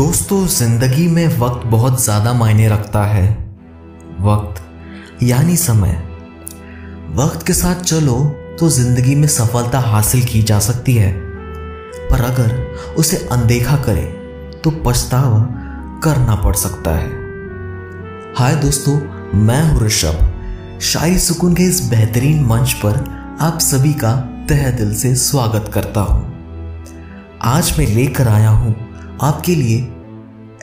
दोस्तों, ज़िंदगी में वक्त बहुत ज़्यादा मायने रखता है। वक्त, यानी समय। वक्त के साथ चलो तो ज़िंदगी में सफलता हासिल की जा सकती है। पर अगर उसे अनदेखा करें तो पछतावा करना पड़ सकता है। हाय दोस्तों, मैं हूँ ऋषभ। शाही सुकून के इस बेहतरीन मंच पर आप सभी का तह दिल से स्वागत करता हूँ। आज मैं लेकर आया हूँ आपके लिए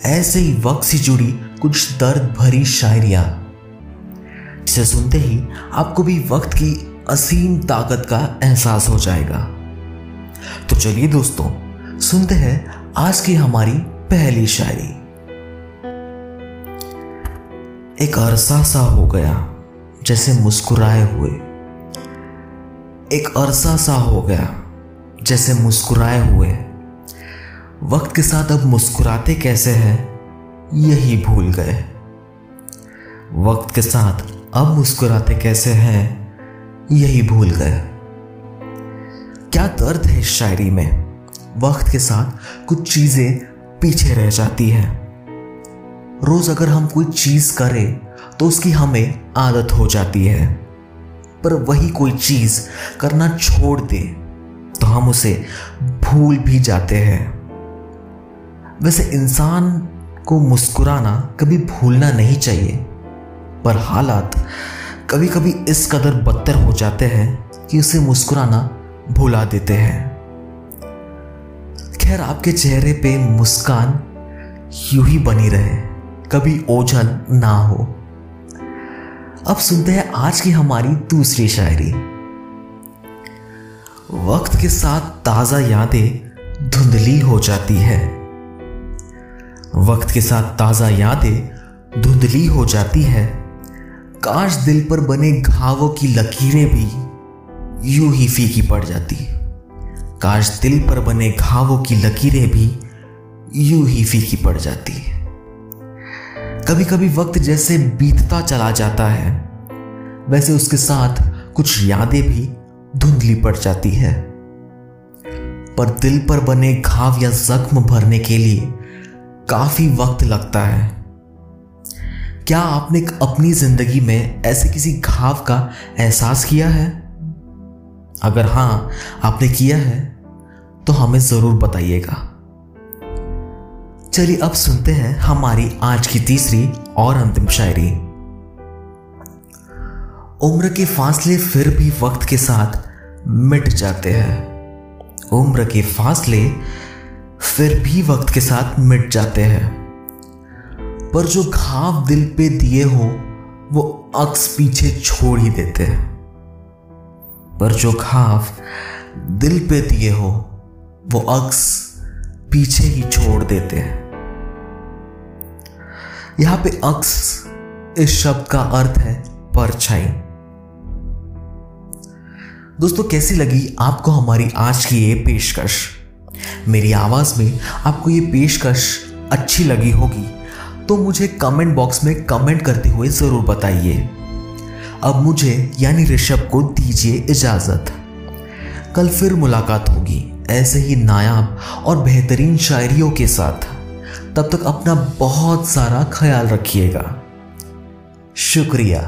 ऐसे ही वक्त से जुड़ी कुछ दर्द भरी शायरिया। जिसे सुनते ही आपको भी वक्त की असीम ताकत का एहसास हो जाएगा। तो चलिए दोस्तों, सुनते हैं आज की हमारी पहली शायरी। एक अरसा सा हो गया, जैसे मुस्कुराए हुए। एक अरसा सा हो गया, जैसे मुस्कुराए हुए। वक्त के साथ अब मुस्कुराते कैसे हैं, यही भूल गए। वक्त के साथ अब मुस्कुराते कैसे हैं, यही भूल गए। क्या दर्द है शायरी में? वक्त के साथ कुछ चीज़ें पीछे रह जाती हैं। रोज अगर हम कोई चीज़ करें तो उसकी हमें आदत हो जाती है। पर वही कोई चीज़ करना छोड़ दे तो हम उसे भूल भी जाते हैं। वैसे इंसान को मुस्कुराना कभी भूलना नहीं चाहिए, पर हालात कभी कभी इस कदर बदतर हो जाते हैं कि उसे मुस्कुराना भुला देते हैं। खैर, आपके चेहरे पे मुस्कान यूँ ही बनी रहे, कभी ओझल ना हो। अब सुनते हैं आज की हमारी दूसरी शायरी। वक्त के साथ ताज़ा यादें धुंधली हो जाती है। वक्त के साथ ताज़ा यादें धुंधली हो जाती है। काश दिल पर बने घावों की लकीरें भी यूँ ही फीकी पड़ जाती। काश दिल पर बने घावों की लकीरें भी यूँ ही फीकी पड़ जाती। कभी कभी वक्त जैसे बीतता चला जाता है, वैसे उसके साथ कुछ यादें भी धुंधली पड़ जाती है। पर दिल पर बने घाव या जख्म भरने के लिए काफ़ी वक्त लगता है। क्या आपने अपनी ज़िंदगी में ऐसे किसी घाव का एहसास किया है? अगर हाँ, आपने किया है तो हमें ज़रूर बताइएगा। चलिए अब सुनते हैं हमारी आज की तीसरी और अंतिम शायरी। उम्र के फासले फिर भी वक्त के साथ मिट जाते हैं। उम्र के फासले फिर भी वक्त के साथ मिट जाते हैं। पर जो घाव दिल पे दिए हो, वो अक्स पीछे छोड़ ही देते हैं। पर जो घाव दिल पे दिए हो, वो अक्स पीछे ही छोड़ देते हैं। यहाँ पे अक्स इस शब्द का अर्थ है परछाई। दोस्तों, कैसी लगी आपको हमारी आज की ये पेशकश? मेरी आवाज़ में आपको ये पेशकश अच्छी लगी होगी तो मुझे कमेंट बॉक्स में कमेंट करते हुए ज़रूर बताइए। अब मुझे, यानी ऋषभ को दीजिए इजाज़त। कल फिर मुलाकात होगी, ऐसे ही नायाब और बेहतरीन शायरियों के साथ। तब तक अपना बहुत सारा ख्याल रखिएगा। शुक्रिया।